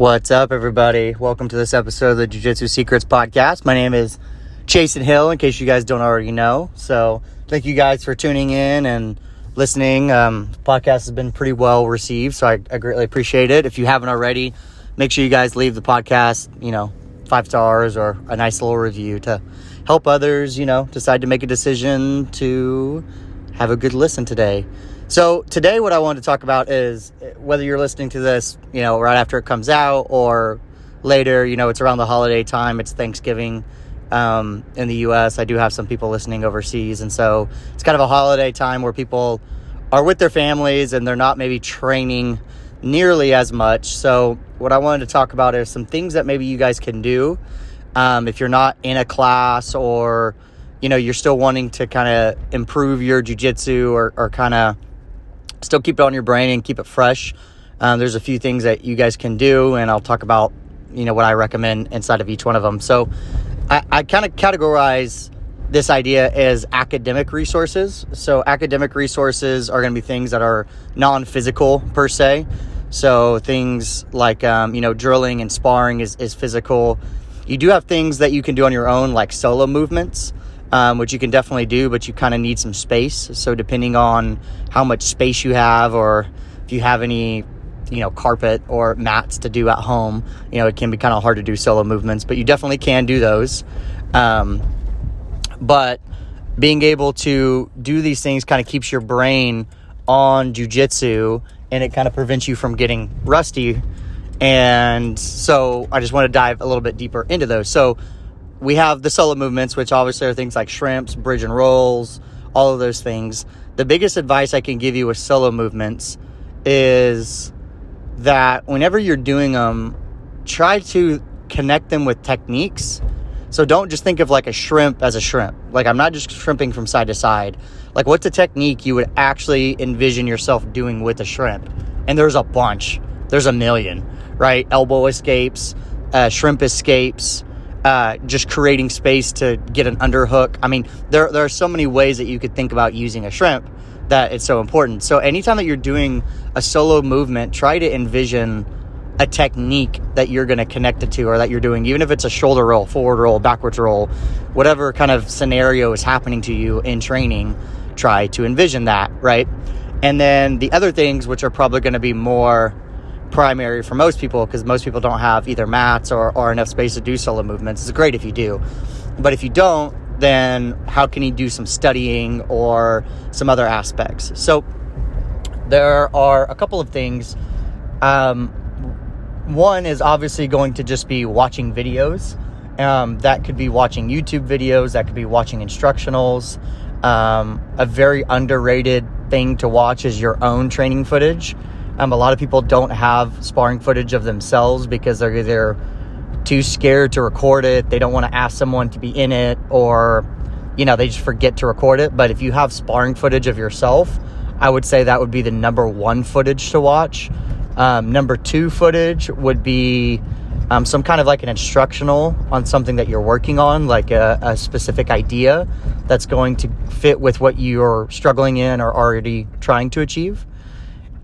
What's up, everybody? Welcome to this episode of the Jiu Jitsu Secrets Podcast. My name is Chasen Hill, in case you guys don't already know. So, thank you guys for tuning in and listening. Um, the podcast has been pretty well received, so I, I greatly appreciate it. If you haven't already, make sure you guys leave the podcast, you know, five stars or a nice little review to help others, you know, decide to make a decision to have a good listen today. So today, what I want to talk about is whether you're listening to this, you know, right after it comes out or later. You know, it's around the holiday time. It's Thanksgiving um, in the U.S. I do have some people listening overseas, and so it's kind of a holiday time where people are with their families and they're not maybe training nearly as much. So what I wanted to talk about is some things that maybe you guys can do um, if you're not in a class or you know you're still wanting to kind of improve your jujitsu or, or kind of still keep it on your brain and keep it fresh. Um, there's a few things that you guys can do, and I'll talk about you know what I recommend inside of each one of them. So I, I kind of categorize this idea as academic resources. So academic resources are going to be things that are non-physical per se. So things like um, you know drilling and sparring is, is physical. You do have things that you can do on your own, like solo movements um, which you can definitely do, but you kind of need some space. So depending on how much space you have, or if you have any, you know, carpet or mats to do at home, you know, it can be kind of hard to do solo movements, but you definitely can do those. Um, but being able to do these things kind of keeps your brain on jujitsu and it kind of prevents you from getting rusty. And so I just want to dive a little bit deeper into those. So we have the solo movements, which obviously are things like shrimps, bridge and rolls, all of those things. The biggest advice I can give you with solo movements is that whenever you're doing them, try to connect them with techniques. So don't just think of like a shrimp as a shrimp. Like I'm not just shrimping from side to side. Like what's a technique you would actually envision yourself doing with a shrimp? And there's a bunch. There's a million, right? Elbow escapes, uh, shrimp escapes, uh, just creating space to get an underhook. I mean, there, there are so many ways that you could think about using a shrimp that it's so important. So, anytime that you're doing a solo movement, try to envision a technique that you're going to connect it to or that you're doing, even if it's a shoulder roll, forward roll, backwards roll, whatever kind of scenario is happening to you in training, try to envision that, right? And then the other things, which are probably going to be more primary for most people because most people don't have either mats or, or enough space to do solo movements. It's great if you do. But if you don't, then how can you do some studying or some other aspects? So there are a couple of things. Um, one is obviously going to just be watching videos. Um, that could be watching YouTube videos, that could be watching instructionals. Um, a very underrated thing to watch is your own training footage. Um, a lot of people don't have sparring footage of themselves because they're either too scared to record it, they don't want to ask someone to be in it, or you know, they just forget to record it. But if you have sparring footage of yourself, I would say that would be the number one footage to watch. Um, number two footage would be um, some kind of like an instructional on something that you're working on, like a, a, specific idea that's going to fit with what you're struggling in or already trying to achieve.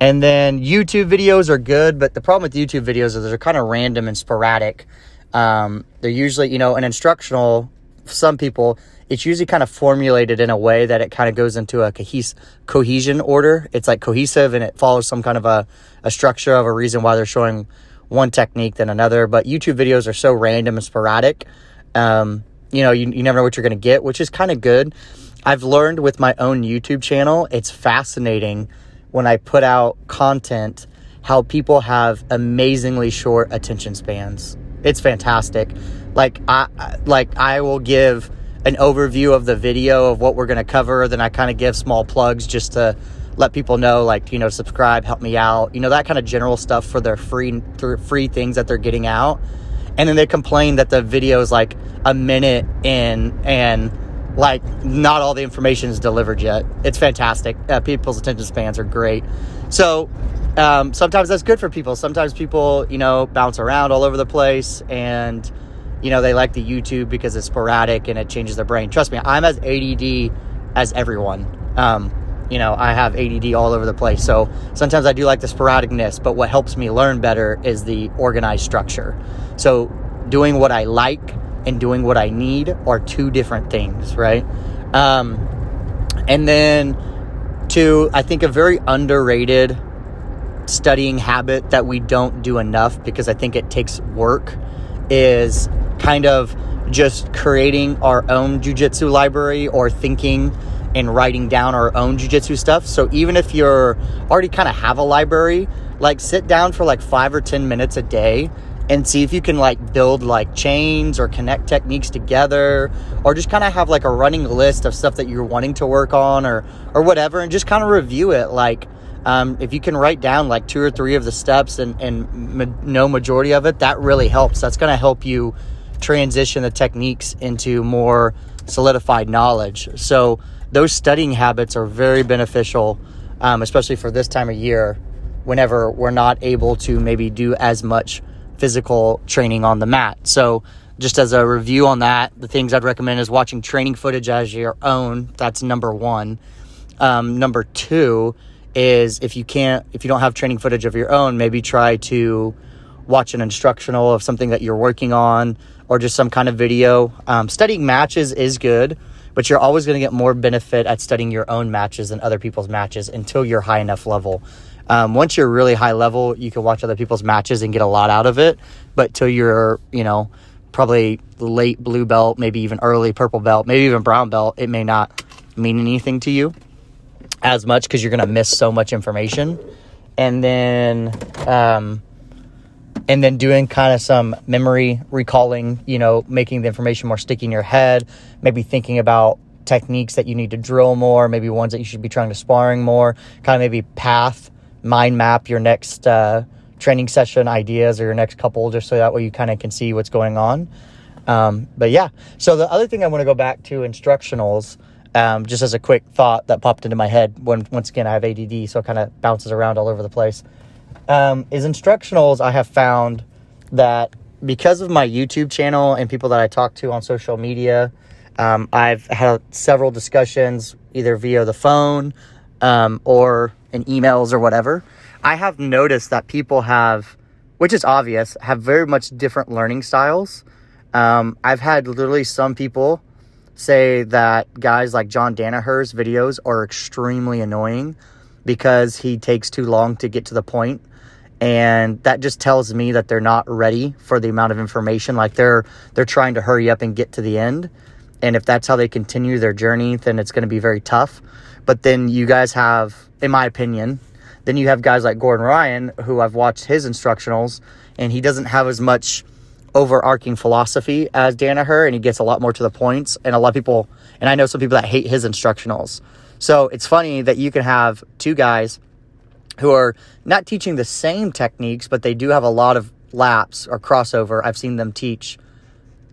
And then YouTube videos are good, but the problem with YouTube videos is they're kind of random and sporadic. Um, they're usually, you know, an instructional, some people, it's usually kind of formulated in a way that it kind of goes into a cohes- cohesion order. It's like cohesive and it follows some kind of a, a structure of a reason why they're showing one technique than another. But YouTube videos are so random and sporadic. Um, you know, you, you never know what you're going to get, which is kind of good. I've learned with my own YouTube channel, it's fascinating when I put out content how people have amazingly short attention spans. It's fantastic. Like I like I will give an overview of the video of what we're going to cover, then I kind of give small plugs just to let people know like, you know, subscribe, help me out. You know, that kind of general stuff for their free free things that they're getting out. And then they complain that the video is like a minute in and like not all the information is delivered yet. It's fantastic. Uh, people's attention spans are great. So um, sometimes that's good for people. Sometimes people, you know, bounce around all over the place and, you know, they like the YouTube because it's sporadic and it changes their brain. Trust me, I'm as ADD as everyone. Um, you know, I have ADD all over the place. So sometimes I do like the sporadicness, but what helps me learn better is the organized structure. So doing what I like and doing what I need are two different things, right? Um, and then, two, I think a very underrated studying habit that we don't do enough because I think it takes work is kind of just creating our own jujitsu library or thinking and writing down our own jujitsu stuff. So even if you're already kind of have a library, like sit down for like five or 10 minutes a day and see if you can like build like chains or connect techniques together or just kind of have like a running list of stuff that you're wanting to work on or or whatever and just kind of review it. Like um, if you can write down like two or three of the steps and and ma- know majority of it that really helps. That's going to help you transition the techniques into more solidified knowledge. So those studying habits are very beneficial um, especially for this time of year whenever we're not able to maybe do as much physical training on the mat. So, just as a review on that, the things I'd recommend is watching training footage as your own. That's number one. Um, number two is if you can't, if you don't have training footage of your own, maybe try to watch an instructional of something that you're working on or just some kind of video. Um, studying matches is good, but you're always going to get more benefit at studying your own matches than other people's matches until you're high enough level. Um, once you're really high level, you can watch other people's matches and get a lot out of it. But till you're, you know, probably late blue belt, maybe even early purple belt, maybe even brown belt, it may not mean anything to you as much because you're going to miss so much information. And then, um, and then doing kind of some memory recalling, you know, making the information more sticky in your head, maybe thinking about techniques that you need to drill more, maybe ones that you should be trying to sparring more, kind of maybe path mind map your next uh, training session ideas or your next couple, just so that way you kind of can see what's going on. Um, but yeah, so the other thing I want to go back to instructionals, um, just as a quick thought that popped into my head when once again I have ADD, so it kind of bounces around all over the place. Um, is instructionals I have found that because of my YouTube channel and people that I talk to on social media, um, I've had several discussions either via the phone um, or in emails or whatever, I have noticed that people have, which is obvious, have very much different learning styles. Um, I've had literally some people say that guys like John Danaher's videos are extremely annoying because he takes too long to get to the point and that just tells me that they're not ready for the amount of information like they're they're trying to hurry up and get to the end and if that's how they continue their journey then it's going to be very tough but then you guys have, in my opinion, then you have guys like Gordon Ryan, who I've watched his instructionals, and he doesn't have as much overarching philosophy as Danaher, and he gets a lot more to the points. And a lot of people, and I know some people that hate his instructionals. So it's funny that you can have two guys who are not teaching the same techniques, but they do have a lot of laps or crossover. I've seen them teach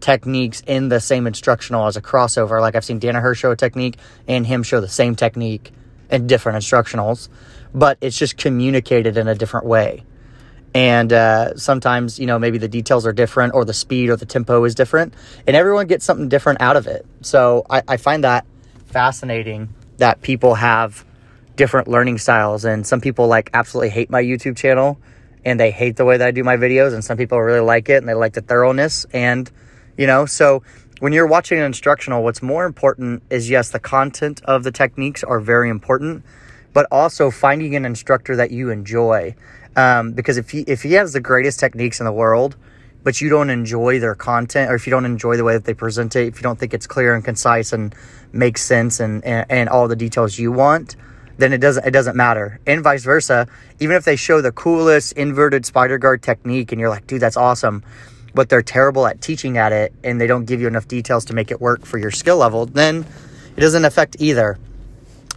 techniques in the same instructional as a crossover. Like I've seen Danaher show a technique and him show the same technique in different instructionals, but it's just communicated in a different way. And uh, sometimes, you know, maybe the details are different or the speed or the tempo is different, and everyone gets something different out of it. So I, I find that fascinating that people have different learning styles. And some people like absolutely hate my YouTube channel and they hate the way that I do my videos, and some people really like it and they like the thoroughness and you know, so when you're watching an instructional, what's more important is yes, the content of the techniques are very important, but also finding an instructor that you enjoy. Um, because if he if he has the greatest techniques in the world, but you don't enjoy their content, or if you don't enjoy the way that they present it, if you don't think it's clear and concise and makes sense and, and, and all the details you want, then it doesn't it doesn't matter. And vice versa. Even if they show the coolest inverted spider guard technique and you're like, dude, that's awesome but they're terrible at teaching at it and they don't give you enough details to make it work for your skill level, then it doesn't affect either.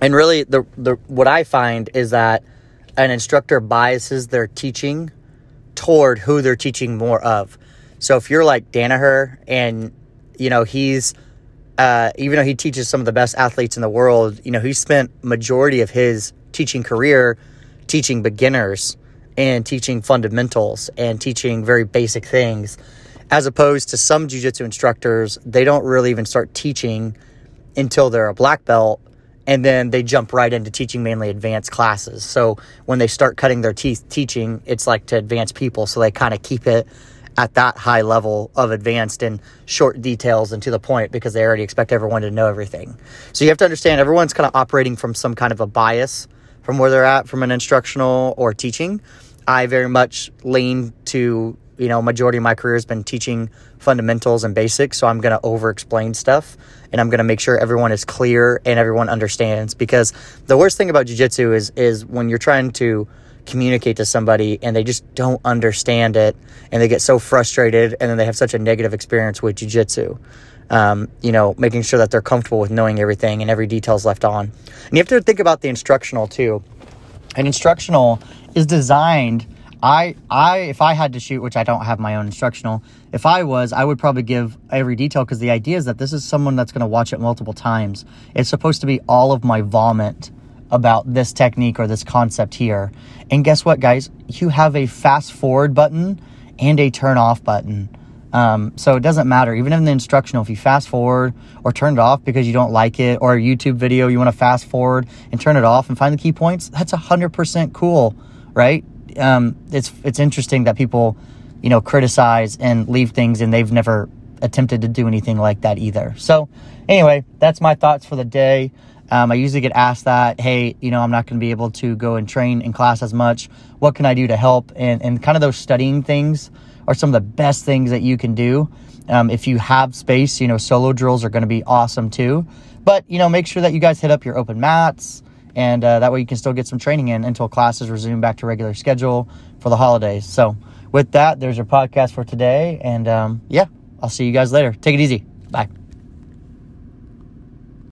And really the the what I find is that an instructor biases their teaching toward who they're teaching more of. So if you're like Danaher and you know he's uh, even though he teaches some of the best athletes in the world, you know he spent majority of his teaching career teaching beginners and teaching fundamentals and teaching very basic things as opposed to some jiu-jitsu instructors they don't really even start teaching until they're a black belt and then they jump right into teaching mainly advanced classes. So when they start cutting their teeth teaching, it's like to advance people. So they kind of keep it at that high level of advanced and short details and to the point because they already expect everyone to know everything. So you have to understand everyone's kind of operating from some kind of a bias from where they're at from an instructional or teaching. I very much lean to, you know, majority of my career has been teaching fundamentals and basics, so I'm going to over explain stuff and I'm going to make sure everyone is clear and everyone understands because the worst thing about jiu-jitsu is is when you're trying to communicate to somebody and they just don't understand it and they get so frustrated and then they have such a negative experience with jiu-jitsu um, you know making sure that they're comfortable with knowing everything and every detail is left on and you have to think about the instructional too an instructional is designed I I if I had to shoot, which I don't have my own instructional, if I was, I would probably give every detail because the idea is that this is someone that's going to watch it multiple times. It's supposed to be all of my vomit about this technique or this concept here. And guess what, guys? You have a fast forward button and a turn off button. Um, so it doesn't matter. Even in the instructional, if you fast forward or turn it off because you don't like it, or a YouTube video you want to fast forward and turn it off and find the key points, that's 100% cool, right? Um, it's it's interesting that people, you know, criticize and leave things and they've never attempted to do anything like that either. So, anyway, that's my thoughts for the day. Um, I usually get asked that, hey, you know, I'm not going to be able to go and train in class as much. What can I do to help? And, and kind of those studying things are some of the best things that you can do. Um, if you have space, you know, solo drills are going to be awesome too. But, you know, make sure that you guys hit up your open mats and uh, that way you can still get some training in until classes resume back to regular schedule for the holidays. So, with that, there's your podcast for today. And um, yeah, I'll see you guys later. Take it easy. Bye.